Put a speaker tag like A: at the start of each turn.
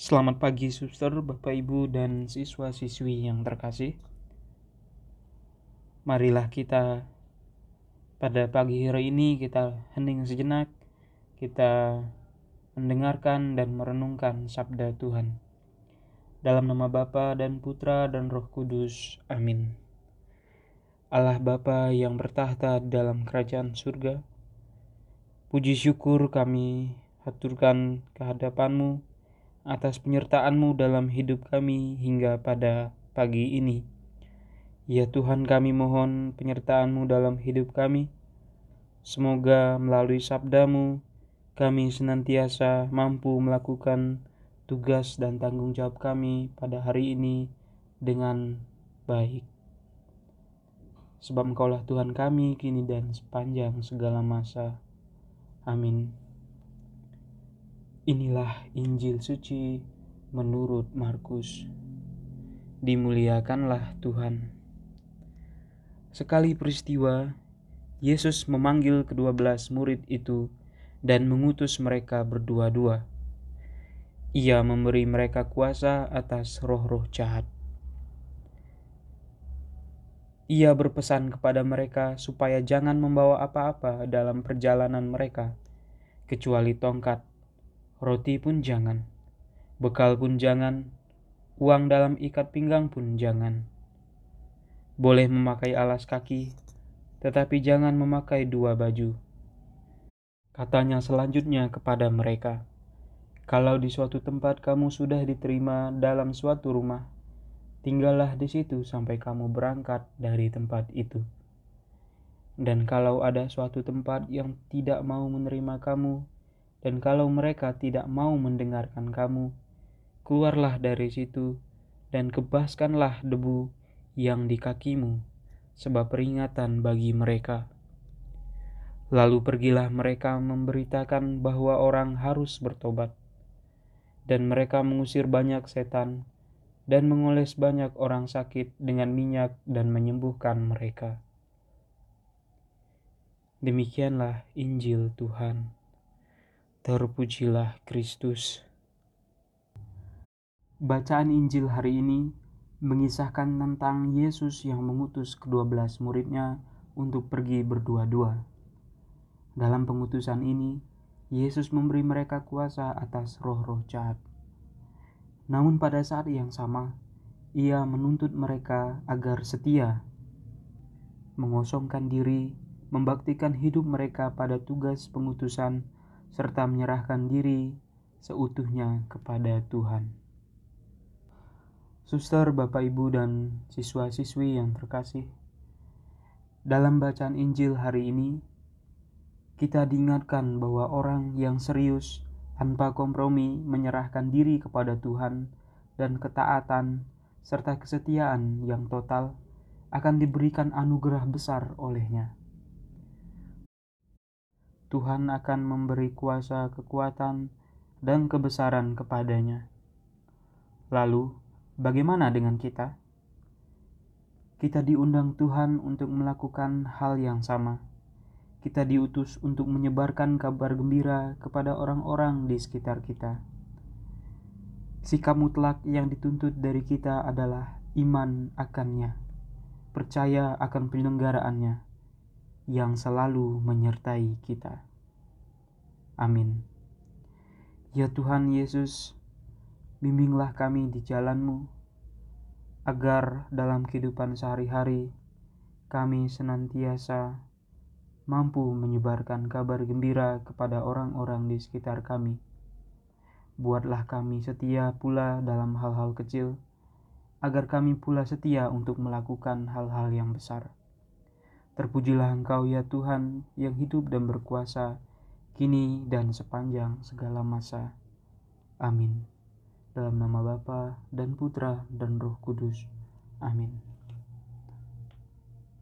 A: Selamat pagi suster, Bapak Ibu dan siswa-siswi yang terkasih. Marilah kita pada pagi hari ini kita hening sejenak, kita mendengarkan dan merenungkan sabda Tuhan. Dalam nama Bapa dan Putra dan Roh Kudus. Amin. Allah Bapa yang bertahta dalam kerajaan surga, puji syukur kami haturkan kehadapanmu atas penyertaanmu dalam hidup kami hingga pada pagi ini. Ya Tuhan kami mohon penyertaanmu dalam hidup kami. Semoga melalui sabdamu kami senantiasa mampu melakukan tugas dan tanggung jawab kami pada hari ini dengan baik. Sebab engkaulah Tuhan kami kini dan sepanjang segala masa. Amin. Inilah Injil suci menurut Markus. Dimuliakanlah Tuhan. Sekali peristiwa, Yesus memanggil kedua belas murid itu dan mengutus mereka berdua-dua ia memberi mereka kuasa atas roh-roh jahat. Ia berpesan kepada mereka supaya jangan membawa apa-apa dalam perjalanan mereka, kecuali tongkat, roti pun jangan, bekal pun jangan, uang dalam ikat pinggang pun jangan. Boleh memakai alas kaki, tetapi jangan memakai dua baju. Katanya selanjutnya kepada mereka, kalau di suatu tempat kamu sudah diterima dalam suatu rumah, tinggallah di situ sampai kamu berangkat dari tempat itu. Dan kalau ada suatu tempat yang tidak mau menerima kamu, dan kalau mereka tidak mau mendengarkan kamu, keluarlah dari situ dan kebaskanlah debu yang di kakimu, sebab peringatan bagi mereka. Lalu pergilah mereka memberitakan bahwa orang harus bertobat dan mereka mengusir banyak setan dan mengoles banyak orang sakit dengan minyak dan menyembuhkan mereka. Demikianlah Injil Tuhan. Terpujilah Kristus. Bacaan Injil hari ini mengisahkan tentang Yesus yang mengutus kedua belas muridnya untuk pergi berdua-dua. Dalam pengutusan ini, Yesus memberi mereka kuasa atas roh-roh jahat. Namun pada saat yang sama, ia menuntut mereka agar setia, mengosongkan diri, membaktikan hidup mereka pada tugas pengutusan, serta menyerahkan diri seutuhnya kepada Tuhan. Suster, Bapak, Ibu, dan siswa-siswi yang terkasih, dalam bacaan Injil hari ini, kita diingatkan bahwa orang yang serius tanpa kompromi menyerahkan diri kepada Tuhan dan ketaatan serta kesetiaan yang total akan diberikan anugerah besar olehnya. Tuhan akan memberi kuasa kekuatan dan kebesaran kepadanya. Lalu, bagaimana dengan kita? Kita diundang Tuhan untuk melakukan hal yang sama kita diutus untuk menyebarkan kabar gembira kepada orang-orang di sekitar kita. Sikap mutlak yang dituntut dari kita adalah iman akannya, percaya akan penyelenggaraannya, yang selalu menyertai kita. Amin. Ya Tuhan Yesus, bimbinglah kami di jalanmu, agar dalam kehidupan sehari-hari kami senantiasa mampu menyebarkan kabar gembira kepada orang-orang di sekitar kami. Buatlah kami setia pula dalam hal-hal kecil, agar kami pula setia untuk melakukan hal-hal yang besar. Terpujilah Engkau ya Tuhan yang hidup dan berkuasa, kini dan sepanjang segala masa. Amin. Dalam nama Bapa dan Putra dan Roh Kudus. Amin.